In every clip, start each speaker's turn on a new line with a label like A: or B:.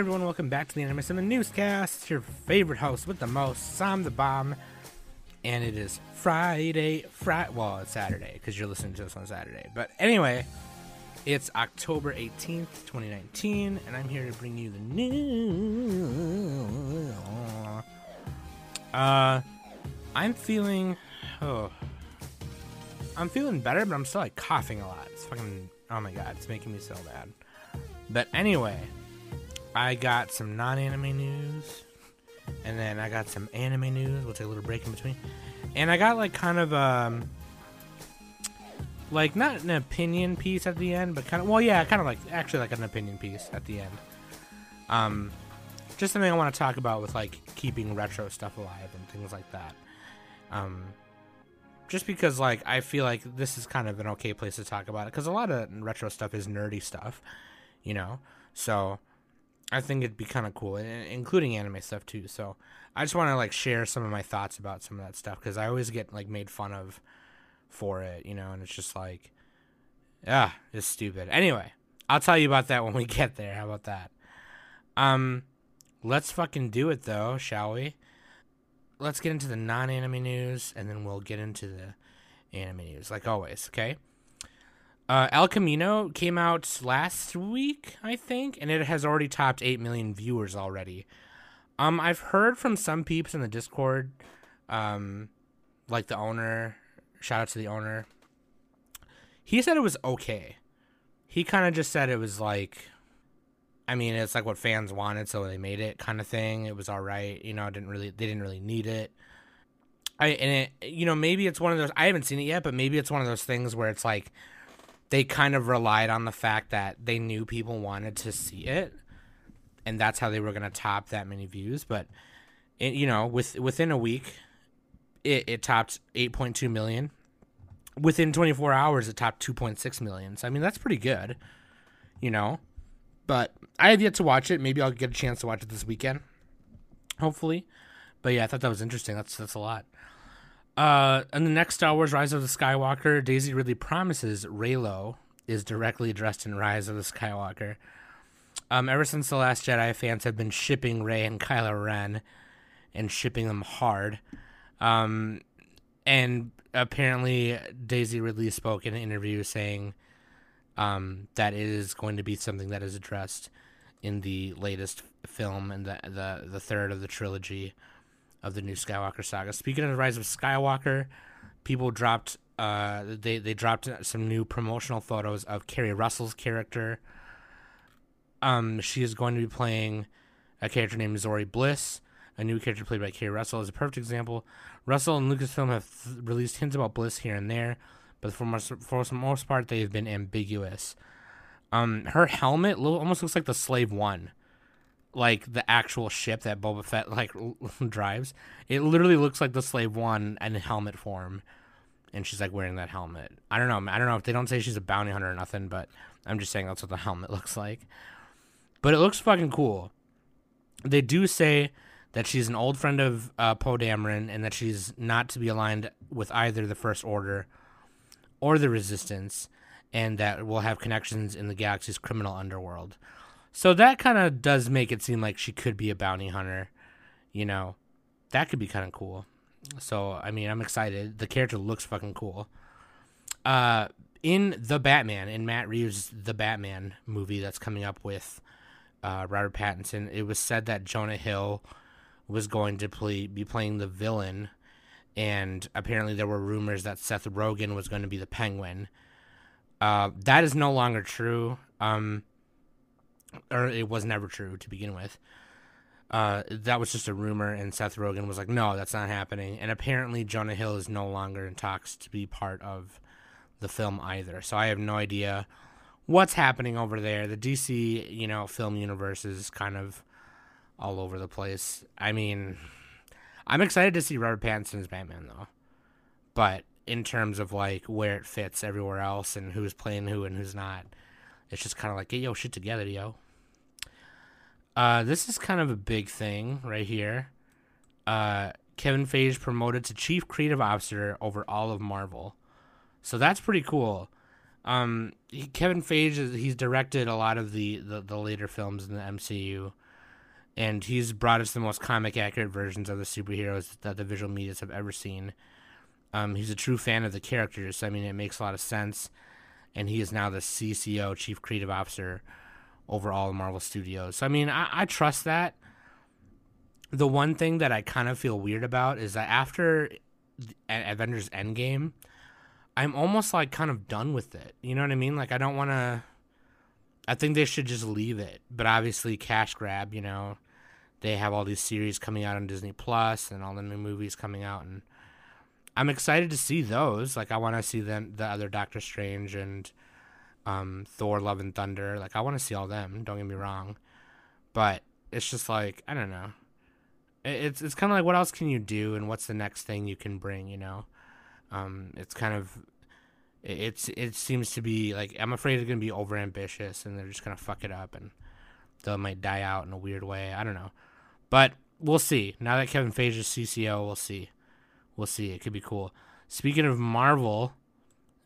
A: Everyone, welcome back to the Anime Summit Newscast. Your favorite host with the most, Sam the Bomb. And it is Friday, Friday. Well, it's Saturday because you're listening to this on Saturday. But anyway, it's October 18th, 2019, and I'm here to bring you the news. Uh, I'm feeling. Oh. I'm feeling better, but I'm still like coughing a lot. It's fucking. Oh my god, it's making me so bad. But anyway, I got some non anime news, and then I got some anime news. We'll take a little break in between. And I got like kind of um like not an opinion piece at the end, but kind of well, yeah, kind of like actually like an opinion piece at the end. Um, just something I want to talk about with like keeping retro stuff alive and things like that. Um, just because like I feel like this is kind of an okay place to talk about it because a lot of retro stuff is nerdy stuff, you know. So I think it'd be kind of cool, including anime stuff too. So I just want to like share some of my thoughts about some of that stuff because I always get like made fun of for it, you know, and it's just like, ah, it's stupid. Anyway, I'll tell you about that when we get there. How about that? Um, let's fucking do it though, shall we? Let's get into the non-anime news, and then we'll get into the anime news, like always. Okay. Uh, El Camino came out last week, I think, and it has already topped eight million viewers already. Um, I've heard from some peeps in the Discord, um, like the owner Shout out to the owner. He said it was okay. He kind of just said it was like, I mean, it's like what fans wanted, so they made it kind of thing. It was all right, you know. Didn't really, they didn't really need it. I and it, you know, maybe it's one of those. I haven't seen it yet, but maybe it's one of those things where it's like they kind of relied on the fact that they knew people wanted to see it, and that's how they were going to top that many views. But it, you know, with within a week, it, it topped 8.2 million. Within 24 hours, it topped 2.6 million. So, I mean, that's pretty good, you know? But I have yet to watch it. Maybe I'll get a chance to watch it this weekend, hopefully. But yeah, I thought that was interesting. That's that's a lot. Uh, in the next Star Wars Rise of the Skywalker, Daisy Ridley promises Reylo is directly addressed in Rise of the Skywalker. Um, ever since The Last Jedi, fans have been shipping Rey and Kylo Ren and shipping them hard. Um, and apparently, Daisy Ridley spoke in an interview saying um, that it is going to be something that is addressed in the latest film and the, the the third of the trilogy of the new Skywalker saga. Speaking of the Rise of Skywalker, people dropped uh, they they dropped some new promotional photos of Keri Russell's character. Um, she is going to be playing a character named Zorii Bliss, a new character played by Carrie Russell, is a perfect example. Russell and Lucasfilm have th- released hints about Bliss here and there, but for most, for the most part, they have been ambiguous. Um, her helmet lo- almost looks like the Slave One, like the actual ship that Boba Fett like drives. It literally looks like the Slave One in helmet form, and she's like wearing that helmet. I don't know. I don't know if they don't say she's a bounty hunter or nothing, but I'm just saying that's what the helmet looks like. But it looks fucking cool. They do say that she's an old friend of uh, Poe Dameron and that she's not to be aligned with either the First Order or the Resistance, and that will have connections in the galaxy's criminal underworld. So that kind of does make it seem like she could be a bounty hunter. You know, that could be kind of cool. So I mean, I'm excited. The character looks fucking cool. Uh, in the Batman, in Matt Reeves' The Batman movie that's coming up with uh, Robert Pattinson, it was said that Jonah Hill was going to play, be playing the villain, and apparently there were rumors that Seth Rogen was going to be the Penguin. Uh, that is no longer true, um, or it was never true to begin with. Uh, that was just a rumor, and Seth Rogen was like, "No, that's not happening." And apparently, Jonah Hill is no longer in talks to be part of the film either. So I have no idea what's happening over there. The DC, you know, film universe is kind of all over the place. I mean, I'm excited to see Robert Pattinson's Batman though, but in terms of like where it fits everywhere else and who's playing who and who's not, it's just kind of like get yo shit together, yo. Uh, this is kind of a big thing right here. Uh, Kevin Feige promoted to chief creative officer over all of Marvel, so that's pretty cool. Um, he, Kevin Feige he's directed a lot of the, the the later films in the MCU and he's brought us the most comic accurate versions of the superheroes that the visual medias have ever seen. Um, he's a true fan of the characters. So, I mean, it makes a lot of sense, and he is now the CCO, Chief Creative Officer, over all Marvel Studios. So I mean, I, I trust that. The one thing that I kind of feel weird about is that after Avengers Endgame, I'm almost like kind of done with it. You know what I mean? Like I don't want to. I think they should just leave it. But obviously, cash grab. You know, they have all these series coming out on Disney Plus and all the new movies coming out, and I'm excited to see those. Like I want to see them, the other Doctor Strange and um, Thor: Love and Thunder. Like I want to see all them. Don't get me wrong, but it's just like I don't know. It's it's kind of like what else can you do, and what's the next thing you can bring? You know, um, it's kind of it's it seems to be like I'm afraid it's gonna be over ambitious, and they're just gonna fuck it up, and they might die out in a weird way. I don't know, but we'll see. Now that Kevin Feige is CCO, we'll see. We'll see. It could be cool. Speaking of Marvel,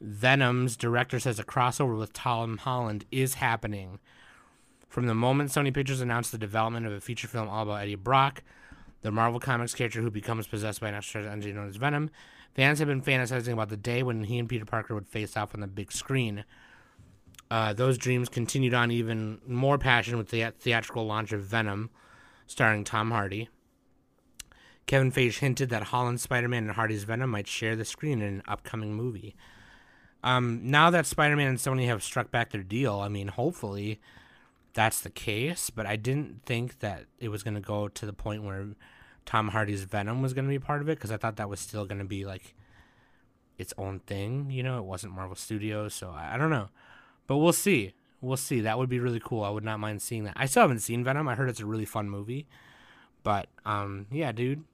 A: Venom's director says a crossover with Tom Holland is happening. From the moment Sony Pictures announced the development of a feature film all about Eddie Brock, the Marvel Comics character who becomes possessed by an extraterrestrial entity known as Venom, fans have been fantasizing about the day when he and Peter Parker would face off on the big screen. Uh, those dreams continued on even more passion with the theatrical launch of Venom, starring Tom Hardy. Kevin Feige hinted that Holland's Spider-Man and Hardy's Venom might share the screen in an upcoming movie. Um, now that Spider-Man and Sony have struck back their deal, I mean, hopefully that's the case. But I didn't think that it was going to go to the point where Tom Hardy's Venom was going to be part of it because I thought that was still going to be like its own thing. You know, it wasn't Marvel Studios, so I, I don't know. But we'll see. We'll see. That would be really cool. I would not mind seeing that. I still haven't seen Venom. I heard it's a really fun movie. But um, yeah, dude.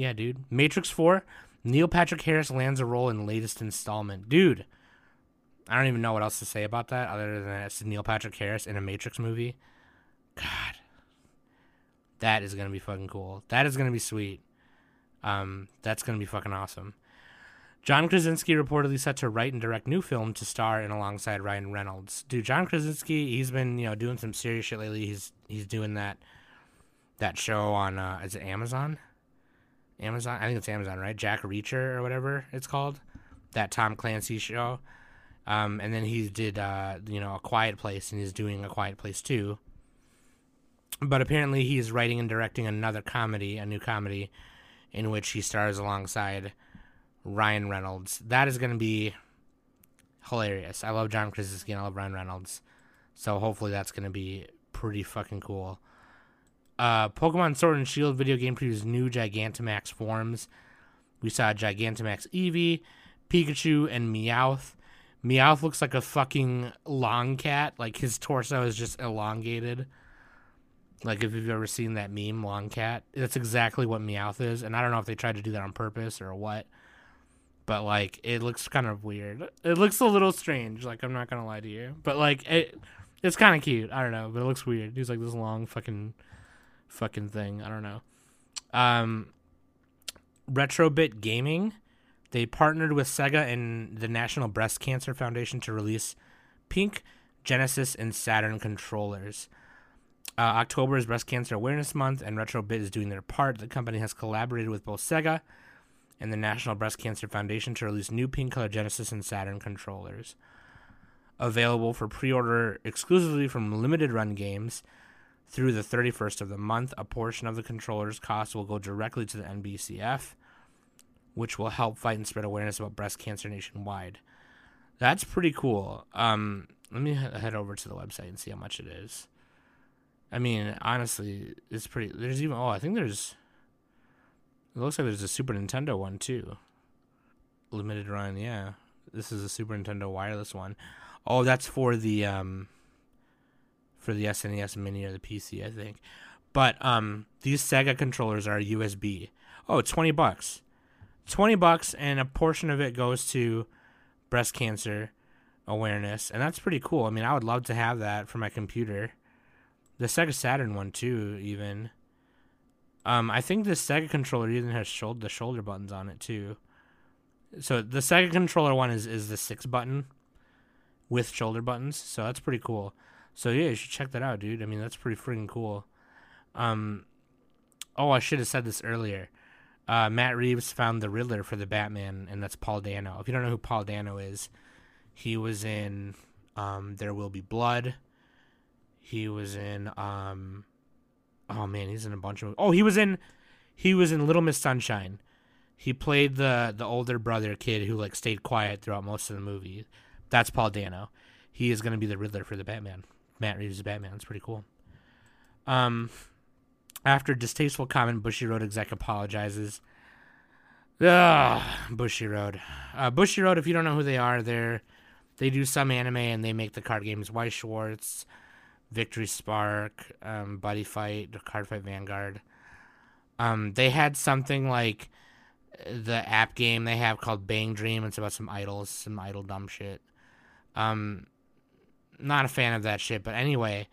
A: Yeah, dude. Matrix Four. Neil Patrick Harris lands a role in latest installment. Dude, I don't even know what else to say about that other than it's Neil Patrick Harris in a Matrix movie. God. That is gonna be fucking cool. That is gonna be sweet. Um, that's gonna be fucking awesome. John Krasinski reportedly set to write and direct new film to star in alongside Ryan Reynolds. Dude, John Krasinski, he's been you know doing some serious shit lately. He's he's doing that that show on uh, is it Amazon? Amazon. I think it's Amazon, right? Jack Reacher or whatever it's called. That Tom Clancy show. Um, and then he did, uh, you know, A Quiet Place, and he's doing A Quiet Place too. But apparently, he's writing and directing another comedy, a new comedy, in which he stars alongside Ryan Reynolds. That is going to be hilarious. I love John Krasinski and I love Ryan Reynolds. So hopefully, that's going to be pretty fucking cool. Uh, Pokemon Sword and Shield video game previews new Gigantamax forms. We saw Gigantamax Eevee, Pikachu, and Meowth. Meowth looks like a fucking long cat. Like his torso is just elongated. Like if you've ever seen that meme, long cat, that's exactly what Meowth is. And I don't know if they tried to do that on purpose or what. But like it looks kind of weird. It looks a little strange. Like I'm not gonna lie to you. But like it, it's kind of cute. I don't know, but it looks weird. He's like this long fucking fucking thing. I don't know. Um, Retrobit Gaming, they partnered with Sega and the National Breast Cancer Foundation to release Pink, Genesis, and Saturn controllers. Uh, October is Breast Cancer Awareness Month, and Retrobit is doing their part. The company has collaborated with both Sega and the National Breast Cancer Foundation to release new pink color Genesis and Saturn controllers. Available for pre order exclusively from limited run games through the 31st of the month, a portion of the controller's cost will go directly to the NBCF, which will help fight and spread awareness about breast cancer nationwide. That's pretty cool. Um, let me head over to the website and see how much it is. I mean, honestly, it's pretty. There's even oh, I think there's. It looks like there's a Super Nintendo one too. Limited run, yeah. This is a Super Nintendo wireless one. Oh, that's for the um for the SNES Mini or the PC, I think. But um, these Sega controllers are USB. Oh, 20 bucks. 20 bucks, and a portion of it goes to breast cancer awareness, and that's pretty cool. I mean, I would love to have that for my computer. The Sega Saturn one too, even. Um, I think the Sega controller even has the shoulder buttons on it too. So the Sega controller one is is the six button with shoulder buttons, so that's pretty cool. So yeah, you should check that out, dude. I mean, that's pretty freaking cool. Um, oh, I should have said this earlier. Uh, Matt Reeves found the Riddler for the Batman, and that's Paul Dano. If you don't know who Paul Dano is, he was in um, There Will Be Blood. He was in um, oh man, he's in a bunch of. Oh, he was in he was in Little Miss Sunshine. He played the the older brother kid who like stayed quiet throughout most of the movie. That's Paul Dano. He is going to be the Riddler for the Batman. Matt Reeves' Batman. It's pretty cool. Um, after distasteful comment, Bushiroad exec apologizes. Ugh, Bushiroad. Uh, Bushiroad, if you don't know who they are, they're they do some anime and they make the card games Weiss Schwarz, Victory Spark, um, Buddy Fight, Card Fight Vanguard. Um, they had something like the app game they have called Bang Dream. It's about some idols, some idol dumb shit. Um, not a fan of that shit, but anyway,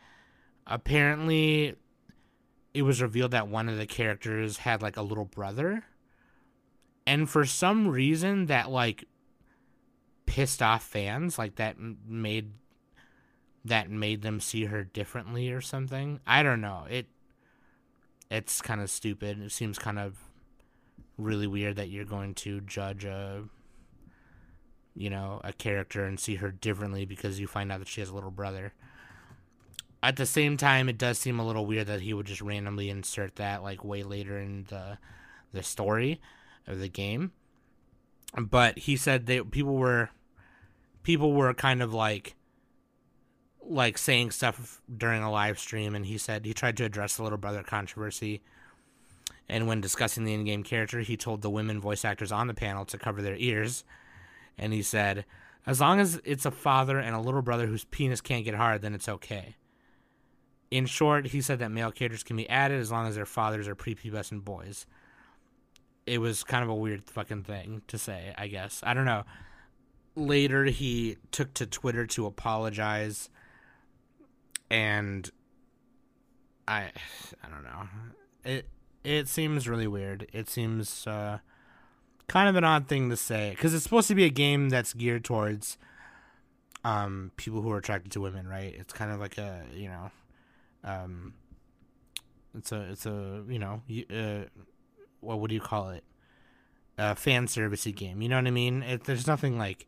A: apparently it was revealed that one of the characters had like a little brother. And for some reason that like pissed off fans, like that made that made them see her differently or something. I don't know. It it's kind of stupid. It seems kind of really weird that you're going to judge a you know, a character and see her differently because you find out that she has a little brother. At the same time, it does seem a little weird that he would just randomly insert that like way later in the the story of the game. But he said that people were people were kind of like like saying stuff during a live stream and he said he tried to address the little brother controversy and when discussing the in-game character he told the women voice actors on the panel to cover their ears and he said as long as it's a father and a little brother whose penis can't get hard then it's okay in short he said that male characters can be added as long as their fathers are prepubescent boys it was kind of a weird fucking thing to say i guess i don't know later he took to twitter to apologize and I I don't know. It it seems really weird. It seems uh, kind of an odd thing to say because it's supposed to be a game that's geared towards um, people who are attracted to women, right? It's kind of like a you know, um, it's a it's a you know, uh, what would you call it? A fan servicey game. You know what I mean? It, there's nothing like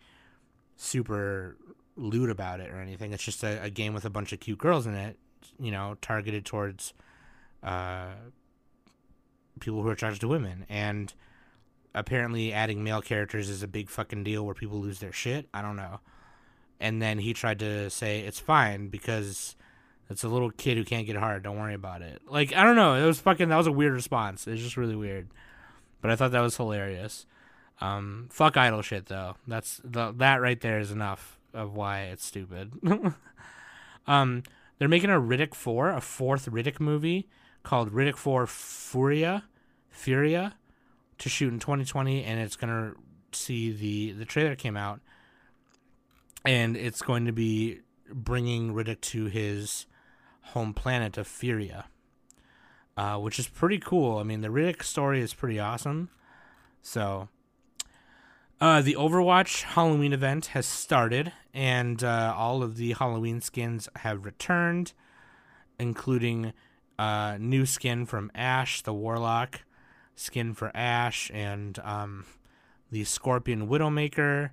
A: super lewd about it or anything. It's just a, a, game with a bunch of cute girls in it, you know, targeted towards uh, people who are attracted to women. And apparently, adding male characters is a big fucking deal where people lose their shit. I don't know. And then he tried to say it's fine because it's a little kid who can't get hard. Don't worry about it. Like I don't know. It was fucking. That was a weird response. It's just really weird. But I thought that was hilarious. Um, fuck idol shit though. That's the that right there is enough of why it's stupid. um, they're making a Riddick four, a fourth Riddick movie called Riddick Four Furia, Furia, to shoot in 2020, and it's gonna see the the trailer came out, and it's going to be bringing Riddick to his home planet of Furia, uh, which is pretty cool. I mean, the Riddick story is pretty awesome, so uh, the Overwatch Halloween event has started, and uh, all of the Halloween skins have returned, including uh, new skin from Ashe the Warlock, skin for Ashe and um, the Scorpion Widowmaker,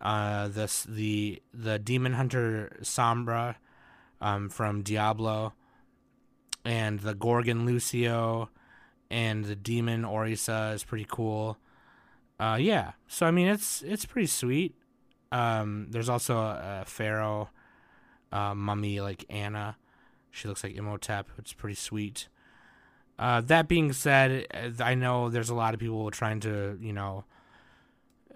A: uh, the the the Demon Hunter Sombra um, from Diablo, and the Gorgon Lucio, and the Demon Orisa is pretty cool uh, yeah. So I mean, it's it's pretty sweet. Um, there's also a, a pharaoh uh, mummy like Ana. She looks like Imhotep. It's pretty sweet. Uh, that being said, I know there's a lot of people trying to, you know,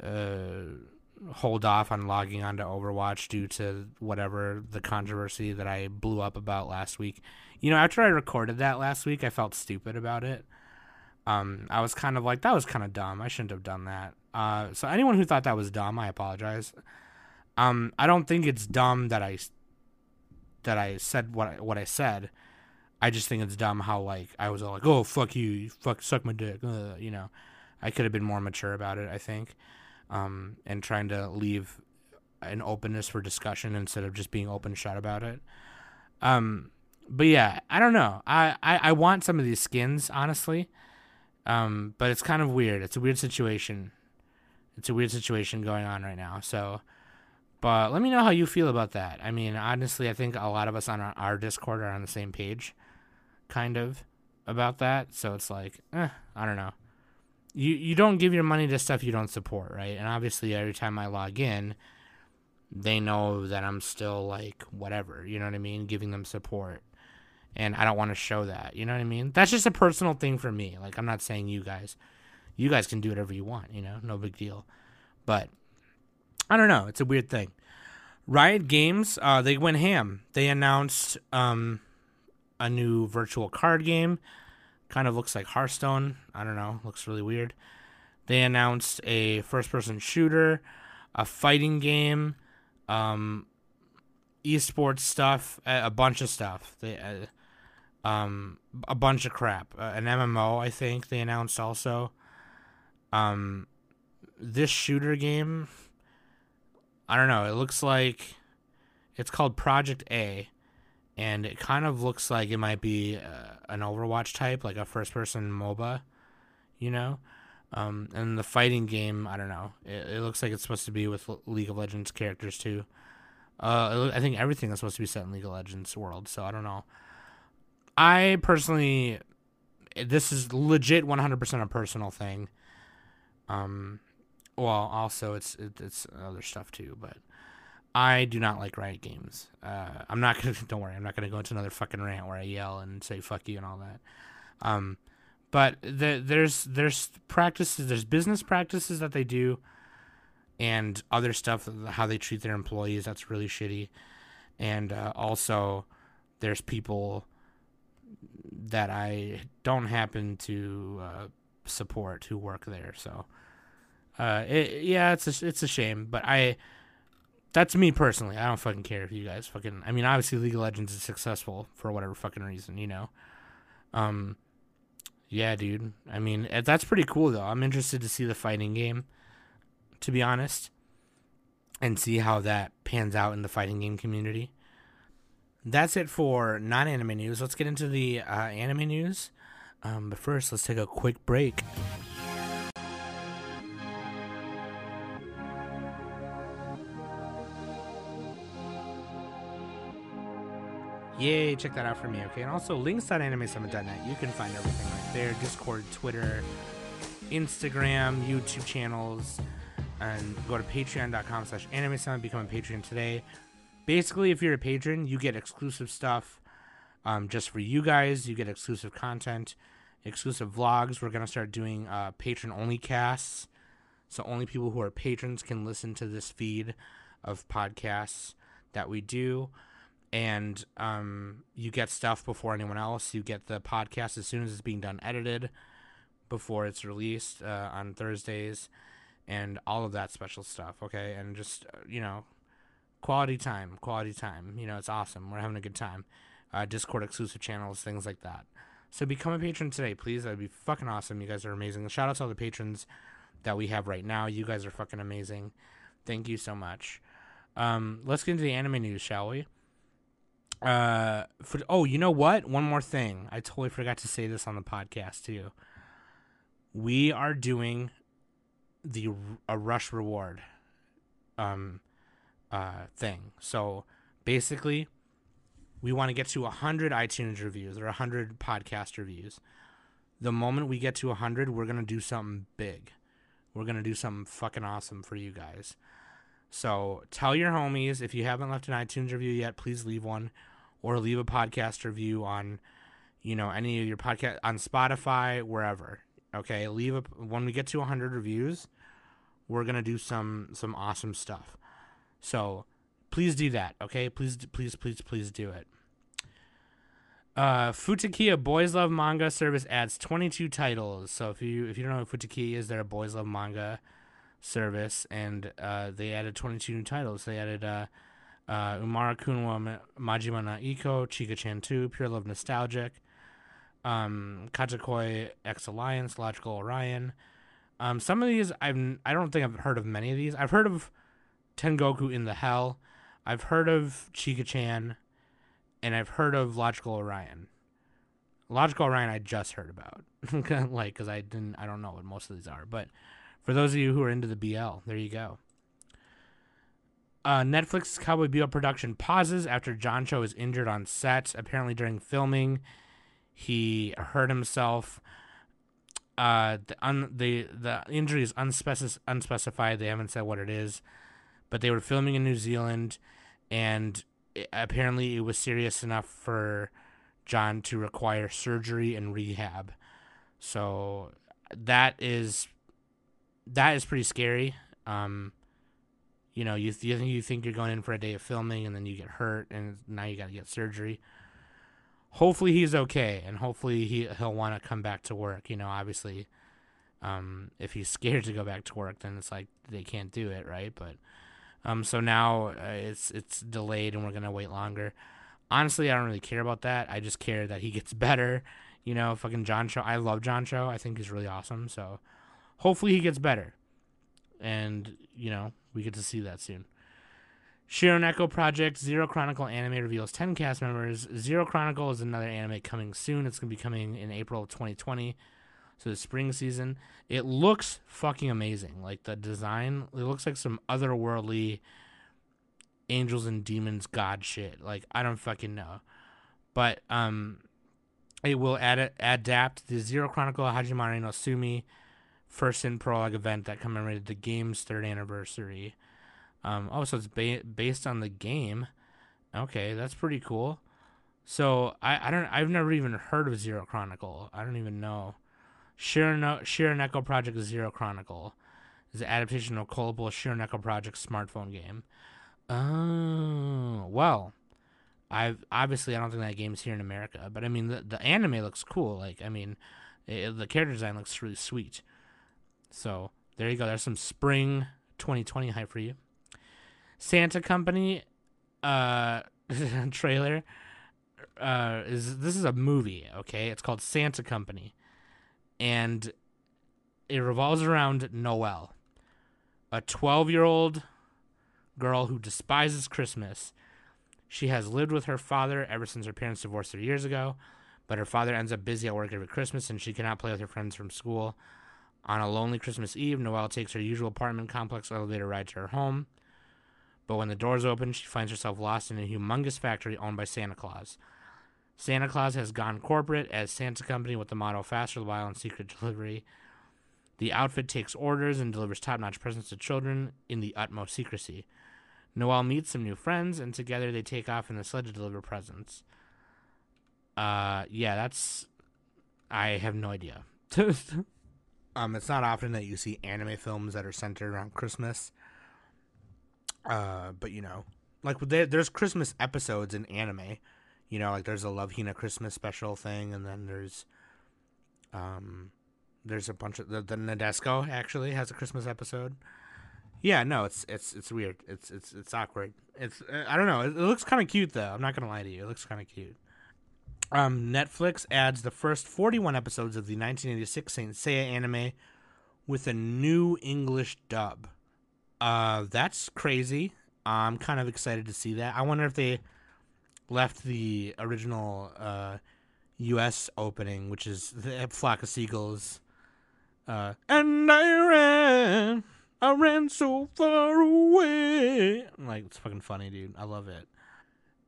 A: uh, hold off on logging onto Overwatch due to whatever the controversy that I blew up about last week. You know, after I recorded that last week, I felt stupid about it. Um, I was kind of like, that was kind of dumb. I shouldn't have done that. Uh, so anyone who thought that was dumb, I apologize. Um, I don't think it's dumb that I that I said what what I said. I just think it's dumb how like I was all like, "Oh fuck you, fuck suck my dick," uh, you know. I could have been more mature about it, I think, um, and trying to leave an openness for discussion instead of just being open shut about it. Um, but yeah, I don't know. I, I, I want some of these skins, honestly. Um, but it's kind of weird. It's a weird situation. It's a weird situation going on right now. So, but let me know how you feel about that. I mean, honestly, I think a lot of us on our, our Discord are on the same page, kind of, about that. So it's like, eh, I don't know. You you don't give your money to stuff you don't support, right? And obviously, every time I log in, they know that I'm still like whatever, you know what I mean, giving them support. And I don't want to show that, you know what I mean? That's just a personal thing for me. Like I'm not saying you guys. You guys can do whatever you want, you know, no big deal. But I don't know, it's a weird thing. Riot Games, uh, they went ham. They announced um, a new virtual card game. Kind of looks like Hearthstone. I don't know, looks really weird. They announced a first person shooter, a fighting game, um, esports stuff, a, bunch of stuff. They, uh, um, a bunch of crap. Uh, an MMO, I think they announced also. Um, this shooter game, I don't know. It looks like it's called Project A, and it kind of looks like it might be uh, an Overwatch type, like a first-person MOBA, you know. Um, and the fighting game, I don't know. It, it, looks like it's supposed to be with League of Legends characters too. Uh, I think everything is supposed to be set in League of Legends world, so I don't know. I personally, this is legit 100% a personal thing. Um, well, also it's it, it's other stuff too, but I do not like Riot Games. Uh, I'm not gonna. Don't worry, I'm not gonna go into another fucking rant where I yell and say "fuck you" and all that. Um, but the, there's there's practices, there's business practices that they do, and other stuff how they treat their employees. That's really shitty. And uh, also, there's people that I don't happen to uh, support who work there. So, uh, it, yeah, it's a, it's a shame, but I that's me personally. I don't fucking care if you guys fucking. I mean, obviously, League of Legends is successful for whatever fucking reason, you know. Um, yeah, dude. I mean, eh, that's pretty cool though. I'm interested to see the fighting game, to be honest, and see how that pans out in the fighting game community. That's it for non-anime news. Let's get into the uh, anime news. Um, but first, let's take a quick break. Yay, check that out for me, okay? And also links.animesummit.net. You can find everything right there. Discord, Twitter, Instagram, YouTube channels, and go to patreon.com slash anime become a patron today. Basically, if you're a patron, you get exclusive stuff um, just for you guys. You get exclusive content, exclusive vlogs. We're going to start doing uh, patron only casts. So only people who are patrons can listen to this feed of podcasts that we do and um, you get stuff before anyone else. You get the podcast as soon as it's being done edited, before it's released uh, on Thursdays, and all of that special stuff. Okay, and just uh, you know, quality time, quality time. You know, it's awesome. We're having a good time. Uh, Discord exclusive channels, things like that. So become a patron today, please. That'd be fucking awesome. You guys are amazing. Shout out to all the patrons that we have right now. You guys are fucking amazing. Thank you so much. Um, let's get into the anime news, shall we? Uh, for, oh, you know what? One more thing. I totally forgot to say this on the podcast too. We are doing the a rush reward um uh thing. So basically, we want to get to 100 iTunes reviews or 100 podcast reviews. The moment we get to 100, we're to do something big. We're to do something fucking awesome for you guys. So tell your homies if you haven't left an iTunes review yet, please leave one, or leave a podcast review on, you know, any of your podcast on Spotify, wherever. Okay, leave a when we get to 100 reviews, we're gonna do some some awesome stuff. So please do that. Okay, please please please please do it. Uh, Futekiya Boys Love Manga service adds 22 titles. So if you if you don't know what Futekiya is, they're a Boys Love Manga service, and uh, they added 22 new titles. They added uh, uh, Umara Kunwa Majima na Iko, Chika Chan 2, Pure Love Nostalgic, um, Katakoi X Alliance, Logical Orion. Um, some of these I've I don't think I've heard of many of these. I've heard of Tengoku in the Hell. I've heard of Chika Chan, and I've heard of Logical Orion. Logical Orion, I just heard about, like, because I didn't, I don't know what most of these are. But for those of you who are into the BL, there you go. Uh, Netflix's Cowboy Bebop production pauses after John Cho is injured on set. Apparently, during filming, he hurt himself. Uh, the un- the the injury is unspeci- unspecified. They haven't said what it is, but they were filming in New Zealand, and it, apparently it was serious enough for John to require surgery and rehab. So that is that is pretty scary. Um, you know, you think you think you're going in for a day of filming and then you get hurt and now you got to get surgery. Hopefully he's okay and hopefully he he'll want to come back to work. You know, obviously, um, if he's scared to go back to work, then it's like they can't do it, right? But um, so now uh, it's it's delayed and we're gonna wait longer. Honestly, I don't really care about that. I just care that he gets better. You know, fucking John Cho. I love John Cho. I think he's really awesome. So hopefully he gets better. And you know, we get to see that soon. Shironeko Project Zero Chronicle anime reveals 10 cast members. Zero Chronicle is another anime coming soon. It's going to be coming in April of 2020. So the spring season. It looks fucking amazing. Like the design, it looks like some otherworldly angels and demons god shit. Like I don't fucking know. But um it will ad- adapt the Zero Chronicle Hajimari no Sumi first in prologue event that commemorated the game's third anniversary. Um, oh, so it's ba- based on the game. Okay, that's pretty cool. So I, I don't I've never even heard of Zero Chronicle. I don't even know. Shirone- Shironeko Project Zero Chronicle is an adaptation of Colourable Shironeko Project smartphone game. Oh well, I've obviously I don't think that game's here in America, but I mean the the anime looks cool. Like I mean, it, the character design looks really sweet. So there you go. There's some spring 2020 hype for you. Santa Company uh trailer uh is this is a movie, okay? It's called Santa Company. And it revolves around Noel, a 12-year-old girl who despises Christmas. She has lived with her father ever since her parents divorced three years ago, but her father ends up busy at work every Christmas and she cannot play with her friends from school. On a lonely Christmas Eve, Noelle takes her usual apartment complex elevator ride to her home. But when the doors open, she finds herself lost in a humongous factory owned by Santa Claus. Santa Claus has gone corporate as Santa Company with the motto faster, reliable, and secret delivery. The outfit takes orders and delivers top notch presents to children in the utmost secrecy. Noelle meets some new friends, and together they take off in the sled to deliver presents. Uh, yeah, that's. I have no idea. um, it's not often that you see anime films that are centered around Christmas. Uh, but you know, like there, there's Christmas episodes in anime. You know, like there's a Love Hina Christmas special thing, and then there's, um, there's a bunch of the, the Nadesico actually has a Christmas episode. Yeah, no, it's it's it's weird. It's it's it's awkward. It's I don't know. It, it looks kind of cute though. I'm not gonna lie to you. It looks kind of cute. Um, Netflix adds the first 41 episodes of the 1986 Saint Seiya anime with a new English dub. Uh, that's crazy. I'm kind of excited to see that. I wonder if they left the original uh, U.S. opening, which is the flock of seagulls. Uh, and I ran, I ran so far away. Like it's fucking funny, dude. I love it.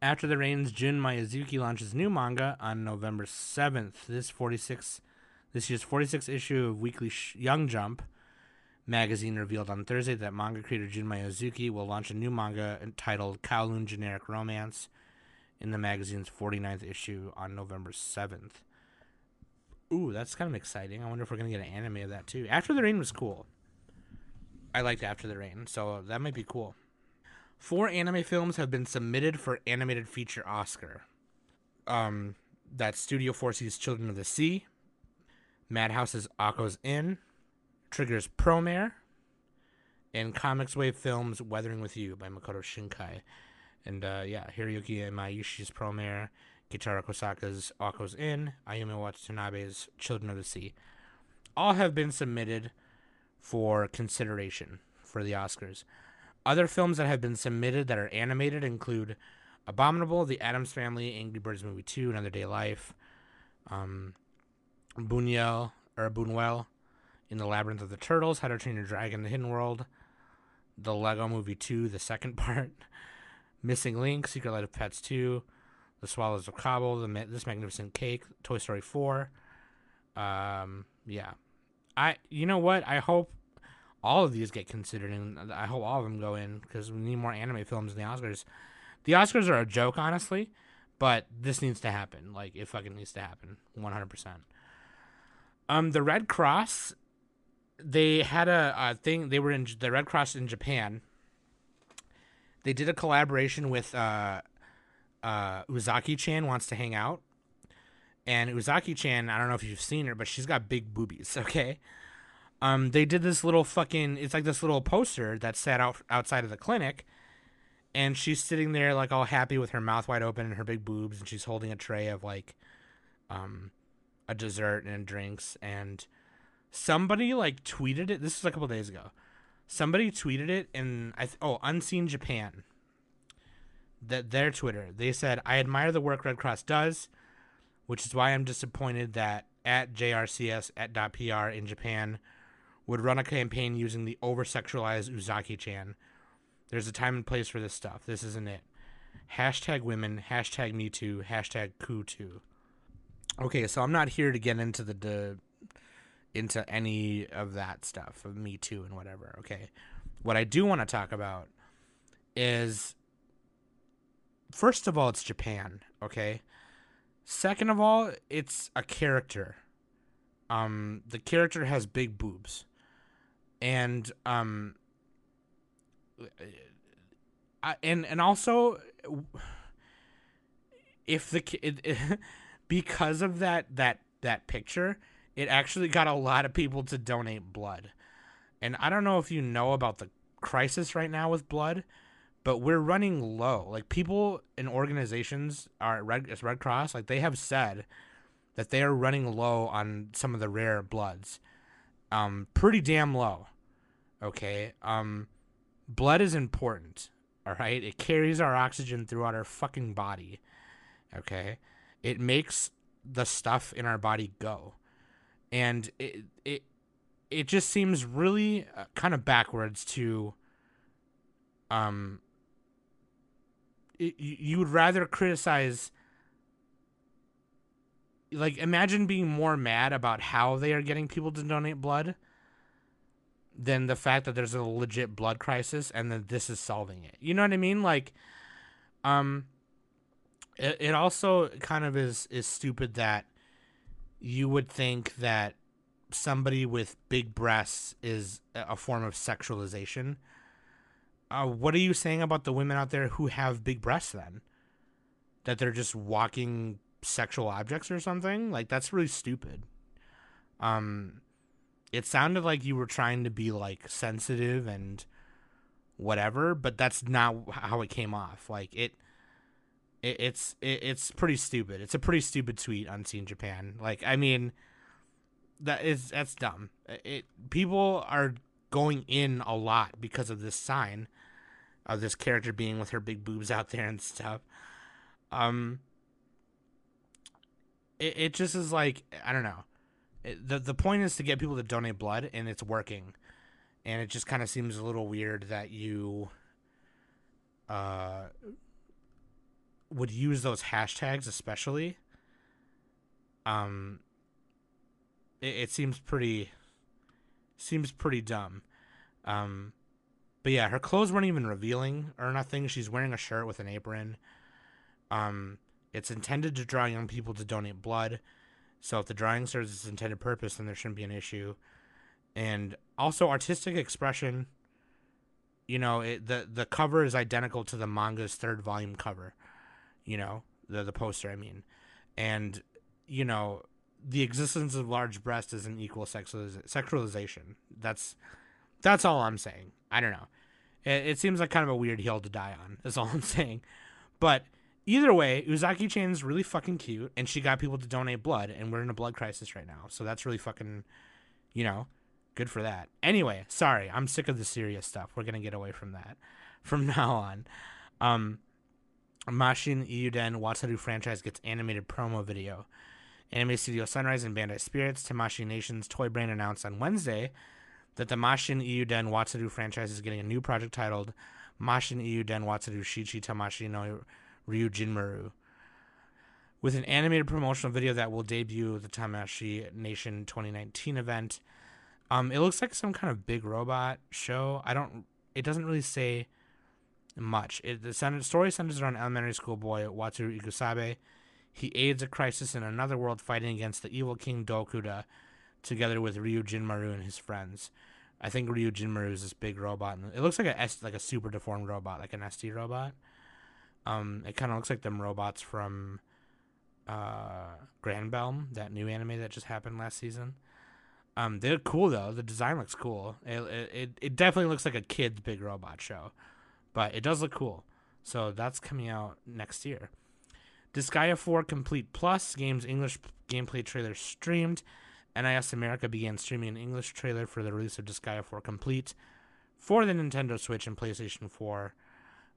A: After the Rains, Jun Mayuzuki launches new manga on November 7th. This 46 this year's 46th issue of Weekly Young Jump magazine revealed on Thursday that manga creator Jun Mayuzuki will launch a new manga entitled Kowloon Generic Romance in the magazine's 49th issue on November 7th. Ooh, that's kind of exciting. I wonder if we're going to get an anime of that too. After the Rain was cool. I liked After the Rain, so that might be cool. Four anime films have been submitted for animated feature Oscar. Um, that's Studio 4C's Children of the Sea, Madhouse's Okko's Inn, Trigger's Promare, and Comics Wave Films' Weathering with You by Makoto Shinkai. And uh, yeah, Hiroyuki Imaishi's Promare, Kitaro Kosaka's Okko's Inn, Ayumi Watanabe's Children of the Sea. All have been submitted for consideration for the Oscars. Other films that have been submitted that are animated include Abominable, The Addams Family, Angry Birds Movie 2, Another Day Life, um, Buñuel, or Buñuel, In the Labyrinth of the Turtles, How to Train Your Dragon, The Hidden World, The Lego Movie 2, the second part, Missing Link, Secret Life of Pets 2, The Swallows of Cabo, the Ma- This Magnificent Cake, Toy Story 4. Um, yeah. I, you know what? I hope all of these get considered, and I hope all of them go in because we need more anime films in the Oscars. The Oscars are a joke, honestly, but this needs to happen. Like, it fucking needs to happen, one hundred percent. Um, the Red Cross, they had a, a thing. They were in the Red Cross in Japan. They did a collaboration with uh, uh, Uzaki Chan wants to hang out, and Uzaki Chan. I don't know if you've seen her, but she's got big boobies. Okay um, they did this little fucking it's like this little poster that sat out outside of the clinic. And she's sitting there like all happy with her mouth wide open and her big boobs. And she's holding a tray of like um a dessert and drinks. And somebody like tweeted it. This was a couple days ago. Somebody tweeted it and i th- oh unseen japan. That their twitter. They said i admire the work red cross does which is why i'm disappointed that at jrcs at .pr in japan would run a campaign using the over sexualized Uzaki chan. There's a time and place for this stuff. This isn't it. Hashtag women, hashtag me too, hashtag KuToo. Okay, so I'm not here to get into the, the into any of that stuff of me too and whatever, okay? What I do want to talk about is first of all, it's Japan, okay? Second of all, it's a character. Um, the character has big boobs and um I, and and also if the it, because of that that that picture it actually got a lot of people to donate blood. And i don't know if you know about the crisis right now with blood but we're running low. Like people and organizations are red red cross like they have said that they are running low on some of the rare bloods um pretty damn low Okay. Um, blood is important. All right. It carries our oxygen throughout our fucking body. Okay. It makes the stuff in our body go, and it it it just seems really uh, kind of backwards to. Um. It, you would rather criticize like imagine being more mad about how they are getting people to donate blood than the fact that there's a legit blood crisis and that this is solving it. You know what I mean? Like, um, it, it also kind of is is stupid that you would think that somebody with big breasts is a form of sexualization. Uh, what are you saying about the women out there who have big breasts then? That they're just walking sexual objects or something? Like that's really stupid. Um it sounded like you were trying to be like sensitive and whatever, but that's not how it came off. Like it, it it's it, it's pretty stupid. It's a pretty stupid tweet unseen Japan. Like I mean, that is that's dumb. It people are going in a lot because of this sign of this character being with her big boobs out there and stuff. Um, it it just is like I don't know the the point is to get people to donate blood, and it's working. And it just kind of seems a little weird that you uh, would use those hashtags, especially. Um, it, it seems pretty seems pretty dumb. Um, but yeah, her clothes weren't even revealing or nothing. She's wearing a shirt with an apron. Um, it's intended to draw young people to donate blood. So if the drawing serves its intended purpose, then there shouldn't be an issue. And also artistic expression. You know, it, the the cover is identical to the manga's third volume cover. You know, the the poster. I mean, and you know, the existence of large breasts is an equal sexualiz- sexualization. That's that's all I'm saying. I don't know. It, it seems like kind of a weird hill to die on. Is all I'm saying. But Either way, Uzaki Chan's really fucking cute, and she got people to donate blood, and we're in a blood crisis right now. So that's really fucking, you know, good for that. Anyway, sorry, I'm sick of the serious stuff. We're gonna get away from that from now on. Um, Mashin Iyuden Wataru franchise gets animated promo video. Anime Studio Sunrise and Bandai Spirits Tamashii Nation's Toy Brain announced on Wednesday that the Mashin Iyuden Wataru franchise is getting a new project titled Mashin Iyuden Wataru Shichi Tamashii no Ryujinmaru. With an animated promotional video that will debut the Tamashii Nation 2019 event. Um, it looks like some kind of big robot show. I don't. It doesn't really say much. It, the story centers around elementary school boy Wataru Ikusabe. He aids a crisis in another world fighting against the evil king Dokuda, together with Ryujinmaru and his friends. I think Ryujinmaru is this big robot. And it looks like a S, like a super deformed robot, like an SD robot. Um, it kind of looks like them robots from uh, Granbelm, that new anime that just happened last season. Um, they're cool though. The design looks cool. It, it it definitely looks like a kid's big robot show, but it does look cool. So that's coming out next year. Disgaea 4 Complete Plus game's English gameplay trailer streamed. NIS America began streaming an English trailer for the release of Disgaea 4 Complete for the Nintendo Switch and PlayStation 4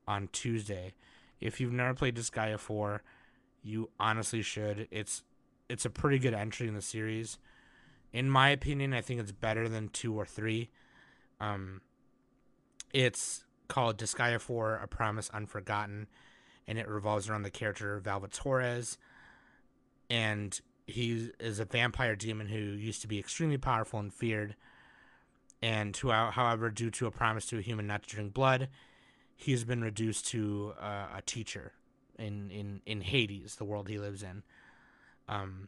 A: on Tuesday. If you've never played Disgaea 4, you honestly should. It's it's a pretty good entry in the series. In my opinion, I think it's better than 2 or 3. Um it's called Disgaea 4 A Promise Unforgotten and it revolves around the character Valvatorez and he is a vampire demon who used to be extremely powerful and feared and who however due to a promise to a human not to drink blood he's been reduced to uh, a teacher in, in, in Hades, the world he lives in. Um,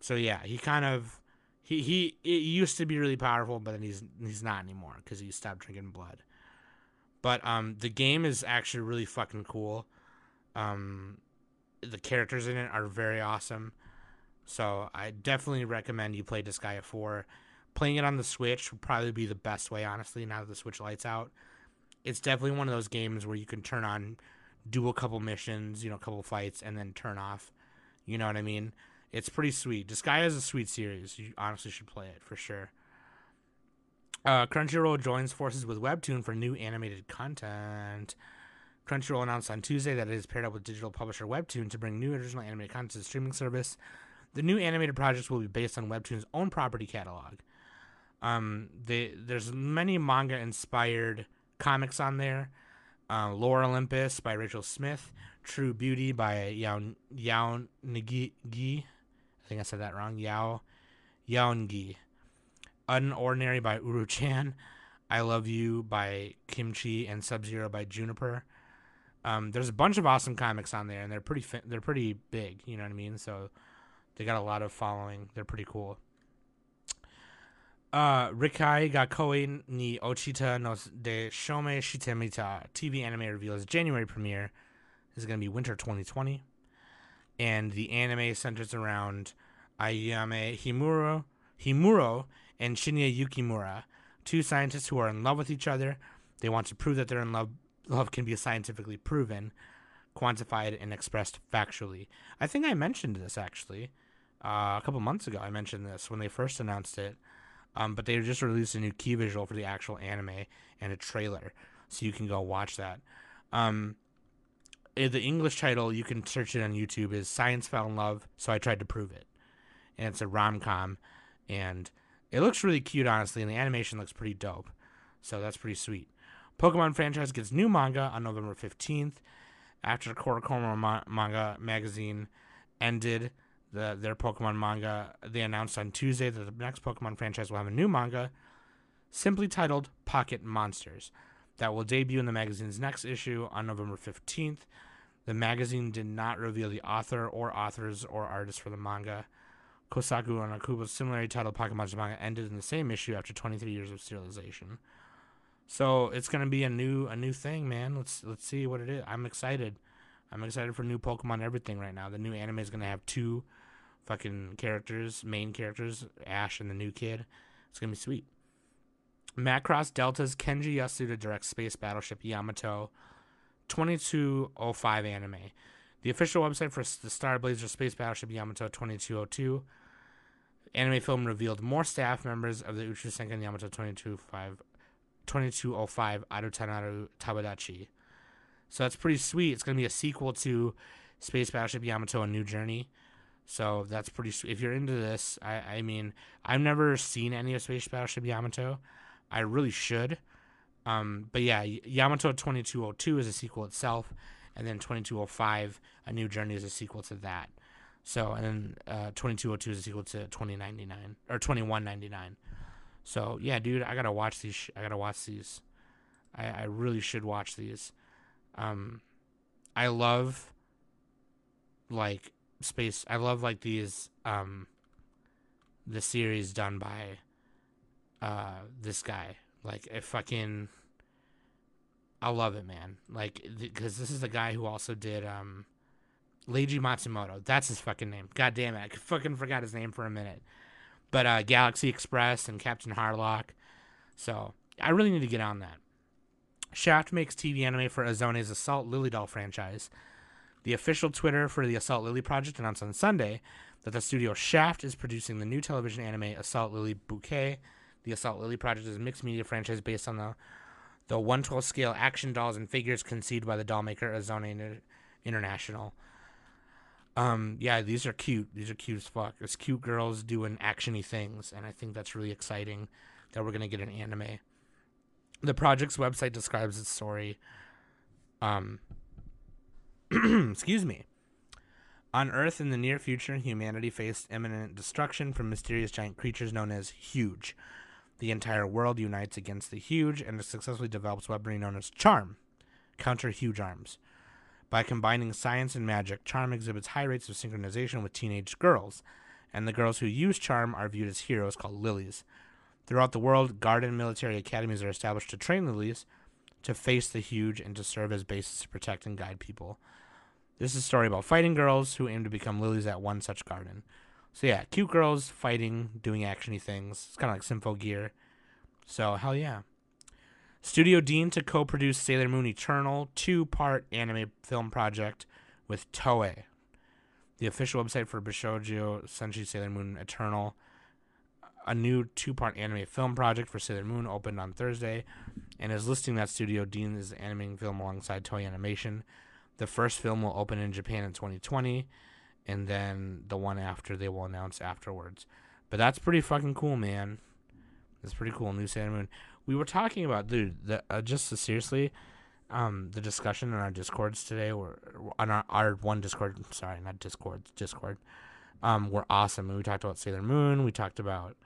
A: so yeah, he kind of he he it used to be really powerful, but then he's he's not anymore because he stopped drinking blood. But um, the game is actually really fucking cool. Um, the characters in it are very awesome. So I definitely recommend you play Disgaea 4. Playing it on the Switch would probably be the best way, honestly, now that the Switch Lite's out. It's definitely one of those games where you can turn on do a couple missions, you know, a couple fights, and then turn off. You know what I mean? It's pretty sweet. Disgaea is a sweet series. You honestly should play it for sure. Uh, Crunchyroll joins forces with Webtoon for new animated content. Crunchyroll announced on Tuesday that it has paired up with digital publisher Webtoon to bring new original animated content to the streaming service. The new animated projects will be based on Webtoon's own property catalog. Um, they, there's many manga inspired comics on there uh, Lore Olympus by Rachel Smith, True Beauty by Yao Yao Ngi. I think I said that wrong. Yao Yao Ngi. Unordinary by Uru Chan. I Love Yoo by Quimchee and Sub Zero by Junepurr. Um, there's a bunch of awesome comics on there, and they're pretty they're pretty big. You know what I mean? So they got a lot of following. They're pretty cool. Uh, Rikai ga Koi ni Ochita no de Shome Shitemita TV anime reveals January premiere is going to be winter 2020. And the anime centers around Ayame Himuro, Himuro and Shinya Yukimura, two scientists who are in love with each other. They want to prove that they're in love. Love can be scientifically proven, quantified, and expressed factually. I think I mentioned this actually uh, a couple months ago. I mentioned this when they first announced it um, but they just released a new key visual for the actual anime and a trailer, so you can go watch that. Um, the English title you can search it on YouTube is Science Fell in Love, so I tried to prove it, and it's a rom com, and it looks really cute honestly, and the animation looks pretty dope, so that's pretty sweet. Pokemon franchise gets new manga on November fifteenth, after the CoroCoro ma- manga magazine ended the, their Pokemon manga. They announced on Tuesday that the next Pokemon franchise will have a new manga, simply titled Pocket Monsters, that will debut in the magazine's next issue on November 15th. The magazine did not reveal the author or authors or artists for the manga. Kosaku Anakubo's similarly titled Pocket Monsters manga ended in the same issue after 23 years of serialization. So it's gonna be a new a new thing, man. Let's let's see what it is. I'm excited. I'm excited for new Pokemon everything right now. The new anime is gonna have two fucking characters, main characters, Ash and the new kid. It's gonna be sweet. Macross Delta's Kenji Yasuda directs space battleship Yamato 2205 anime. The official website for the Star Blazer space battleship Yamato 2202 anime film revealed more staff members of the Uchu Senkan Yamato 2205 2205 Arutanaru Tabadachi So that's pretty sweet. It's gonna be a sequel to Space Battleship Yamato: A New Journey. So that's pretty. If you're into this, I, I mean, I've never seen any of Space Battleship Yamato. I really should. Um, but yeah, Yamato 2202 is a sequel itself, and then 2205, A New Journey, is a sequel to that. So, and then uh, 2202 is a sequel to 2099 or 2199. So yeah, dude, I gotta watch these. Sh- I gotta watch these. I, I really should watch these. Um, I love like space. I love like these. Um, the series done by uh this guy. Like I fucking. I love it, man. Like because this is the guy who also did um. Leiji Matsumoto. That's his fucking name. God damn it. I fucking forgot his name for a minute but uh, Galaxy Express and Captain Harlock. So I really need to get on that. Shaft makes TV anime for Azone's Assault Lily Doll franchise. The official Twitter for the Assault Lily project announced on Sunday that the studio Shaft is producing the new television anime Assault Lily Bouquet. The Assault Lily project is a mixed media franchise based on the the 112 scale action dolls and figures conceived by the doll maker Azone International. Um, yeah, these are cute. These are cute as fuck. It's cute girls doing actiony things, and I think that's really exciting that we're gonna get an anime. The project's website describes its story. Um, excuse me. On Earth in the near future, humanity faced imminent destruction from mysterious giant creatures known as Huge. The entire world unites against the Huge and successfully develops weaponry known as Charm, counter Huge arms. By combining science and magic, Charm exhibits high rates of synchronization with teenage girls, and the girls who use Charm are viewed as heroes called lilies. Throughout the world, garden military academies are established to train lilies to face the huge and to serve as bases to protect and guide people. This is a story about fighting girls who aim to become lilies at one such garden. So yeah, cute girls fighting, doing actiony things. It's kind of like Symphogear. So hell yeah. Studio Dean to co produce Sailor Moon Eternal, two part anime film project with Toei. The official website for Bishoujo Senshi Sailor Moon Eternal. A new two part anime film project for Sailor Moon opened on Thursday and is listing that Studio Dean is animating film alongside Toei Animation. The first film will open in Japan in 2020, and then the one after they will announce afterwards. But that's pretty fucking cool, man. That's pretty cool. New Sailor Moon we were talking about dude the, uh, just seriously um the discussion in our discords today were on our, our one discord sorry not discord discord um were awesome we talked about sailor moon we talked about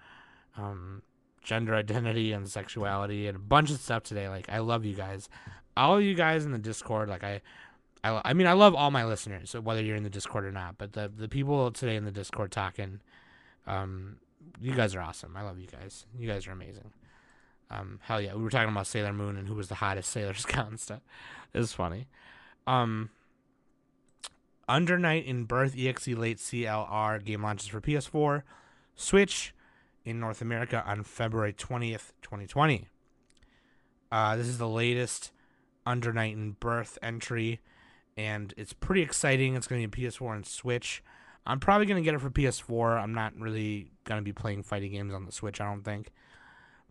A: um gender identity and sexuality and a bunch of stuff today. Like i love you guys. All of you guys in the discord like i I, I mean i love all my listeners so whether you're in the discord or not but the the people today in the discord talking um you guys are awesome. I love you guys. You guys are amazing. Um, hell yeah, we were talking about Sailor Moon and who was the hottest Sailor Scout and stuff. It was funny. Um, Under Night in Birth EXE Late CLR game launches for PS4, Switch in North America on February 20th, 2020. Uh, this is the latest Under Night in Birth entry, and it's pretty exciting. It's going to be a PS4 and Switch. I'm probably going to get it for PS4. I'm not really going to be playing fighting games on the Switch, I don't think.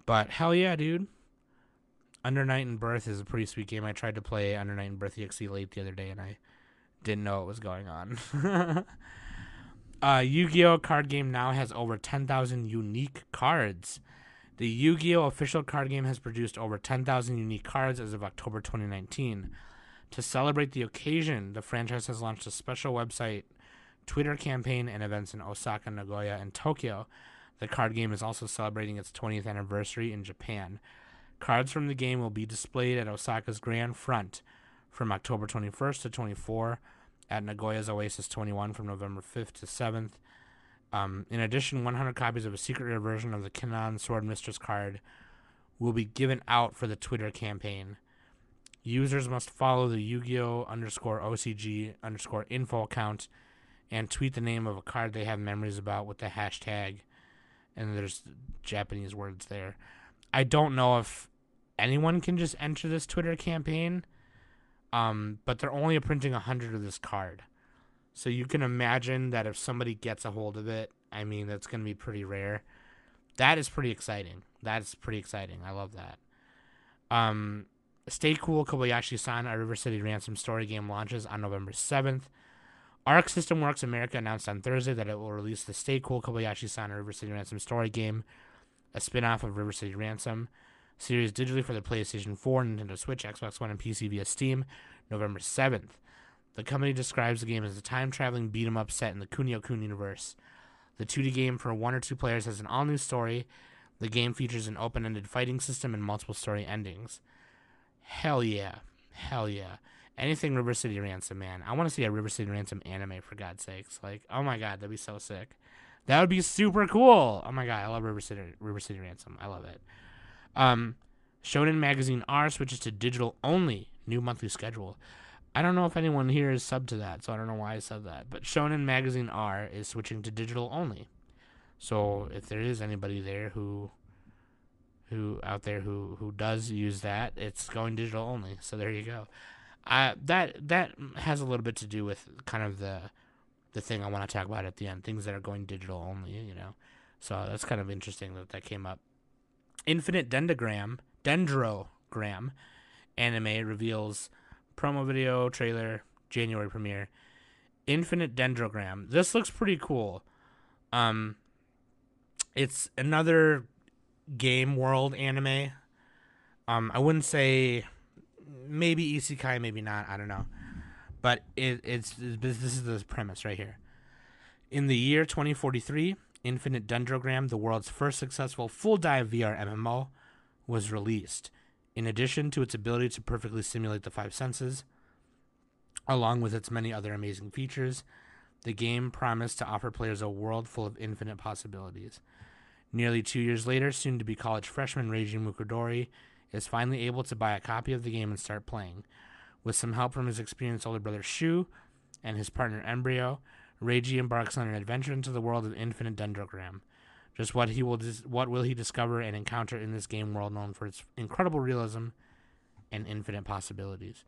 A: But hell yeah, dude. Under Night in Birth is a pretty sweet game. I tried to play Under Night in Birth EXE late the other day and I didn't know what was going on. uh, Yu Gi Oh! card game now has over 10,000 unique cards. The Yu Gi Oh! official card game has produced over 10,000 unique cards as of October 2019. To celebrate the occasion, the franchise has launched a special website, Twitter campaign, and events in Osaka, Nagoya, and Tokyo the card game is also celebrating its 20th anniversary in Japan. Cards from the game will be displayed at Osaka's Grand Front from October 21st to 24, at Nagoya's Oasis 21 from November 5th to 7th. Um, in addition, 100 copies of a secret rare version of the Kanan Sword Mistress card will be given out for the Twitter campaign. Users must follow the Yu-Gi-Oh underscore OCG underscore info account and tweet the name of a card they have memories about with the hashtag and there's Japanese words there. I don't know if anyone can just enter this Twitter campaign, um, but they're only printing a hundred of this card, so you can imagine that if somebody gets a hold of it, I mean that's going to be pretty rare. That is pretty exciting. That's pretty exciting. I love that. Um, Stay Cool Kobayashi-san, a River City Ransom story game, launches on November 7th. Arc System Works America announced on Thursday that it will release the Stay Cool Kobayashi-san, a River City Ransom story game, a spin-off of River City Ransom series digitally for the PlayStation 4, Nintendo Switch, Xbox One, and PC via Steam, November 7th. The company describes the game as a time-traveling beat 'em up set in the Kunio-kun universe. The 2D game for one or two players has an all-new story. The game features an open-ended fighting system and multiple story endings. Hell yeah. Hell yeah. Anything River City Ransom, man. I want to see a River City Ransom anime for God's sakes. Like, oh my god, that'd be so sick. That would be super cool. Oh my god, I love River City River City Ransom. I love it. Um, Shonen Magazine R switches to digital only new monthly schedule. I don't know if anyone here is sub to that, so I don't know why I said that. But Shonen Magazine R is switching to digital only. So if there is anybody there who who out there who who does use that, it's going digital only. So there you go. Uh, that that has a little bit to do with kind of the the thing I want to talk about at the end, things that are going digital only, you know. So that's kind of interesting that that came up. Infinite Dendrogram, Dendrogram anime reveals promo video trailer January premiere. Infinite Dendrogram. This looks pretty cool. Um it's another game world anime. Um I wouldn't say maybe isekai, maybe not, I don't know. But it, it's this is the premise right here. In the year 2043, Infinite Dendrogram, the world's first successful full dive VR MMO, was released. In addition to its ability to perfectly simulate the five senses, along with its many other amazing features, the game promised to offer players a world full of infinite possibilities. Nearly two years later, soon to be college freshman Reiji Mukudori is finally able to buy a copy of the game and start playing. With some help from his experienced older brother Shu and his partner Embryo, Reiji embarks on an adventure into the world of Infinite Dendrogram. Just what he will dis- what will he discover and encounter in this game world known for its incredible realism and infinite possibilities.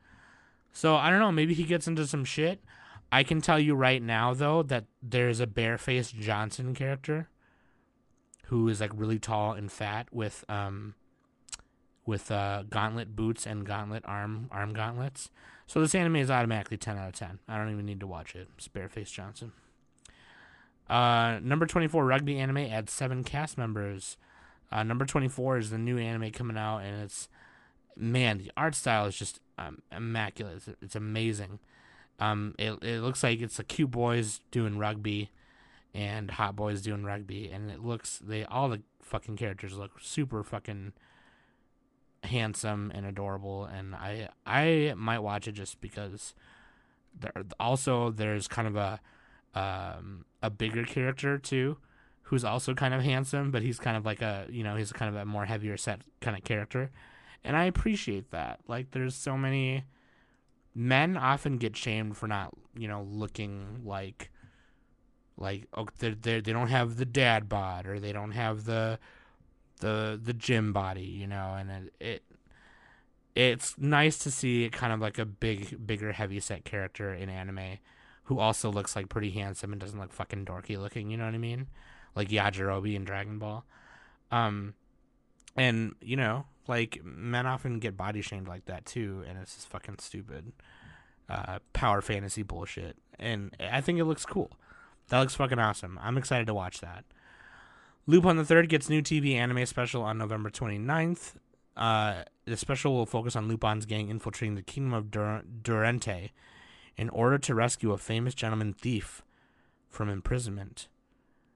A: So I don't know, maybe he gets into some shit. I can tell you right now though that there's a barefaced Johnson character who is like really tall and fat with um with uh gauntlet boots and gauntlet arm arm gauntlets. So this anime is automatically 10 out of 10. I don't even need to watch it. It's Barefaced Johnson. Uh, number 24 rugby anime adds seven cast members. Uh, number 24 is the new anime coming out, and it's man, the art style is just um, immaculate. It's, it's amazing. Um, it it looks like it's the cute boys doing rugby, and hot boys doing rugby, and it looks they all the fucking characters look super fucking handsome and adorable, and I I might watch it just because. There also there's kind of a um, a bigger character too, who's also kind of handsome, but he's kind of like a you know he's kind of a more heavier set kind of character, and I appreciate that. Like there's so many men often get shamed for not you know looking like like oh, they they they don't have the dad bod or they don't have the the the gym body, you know, and it, it it's nice to see kind of like a big bigger heavy set character in anime who also looks like pretty handsome and doesn't look fucking dorky looking, you know what I mean? Like Yajirobe in Dragon Ball. Um and you know, like men often get body shamed like that too, and it's just fucking stupid. Uh power fantasy bullshit. And I think it looks cool. That looks fucking awesome. I'm excited to watch that. Lupin the Third gets new TV anime special on November 29th. Uh, the special will focus on Lupin's gang infiltrating the kingdom of Dur- Durante in order to rescue a famous gentleman thief from imprisonment.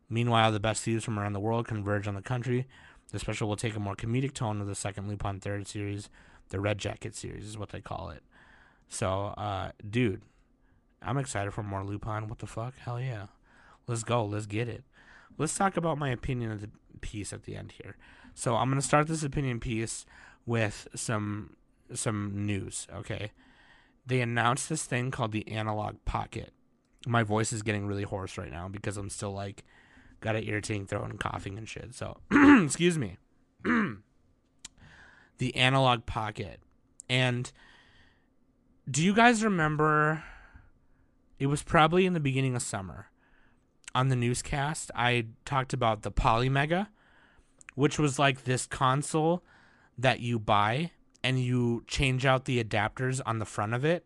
A: Meanwhile, the best thieves from around the world converge on the country. The special will take a more comedic tone of the second Lupin Third series, the Red Jacket series is what they call it. So, uh, dude, I'm excited for more Lupin. What the fuck? Hell yeah. Let's go. Let's get it. Let's talk about my opinion of the piece at the end here. So I'm gonna start this opinion piece with some some news. Okay, they announced this thing called the Analog Pocket. My voice is getting really hoarse right now because I'm still like got an irritating throat and coughing and shit. So excuse me. the Analog Pocket, and do you guys remember? It was probably in the beginning of summer. On the newscast, I talked about the Polymega which was like this console that you buy and you change out the adapters on the front of it,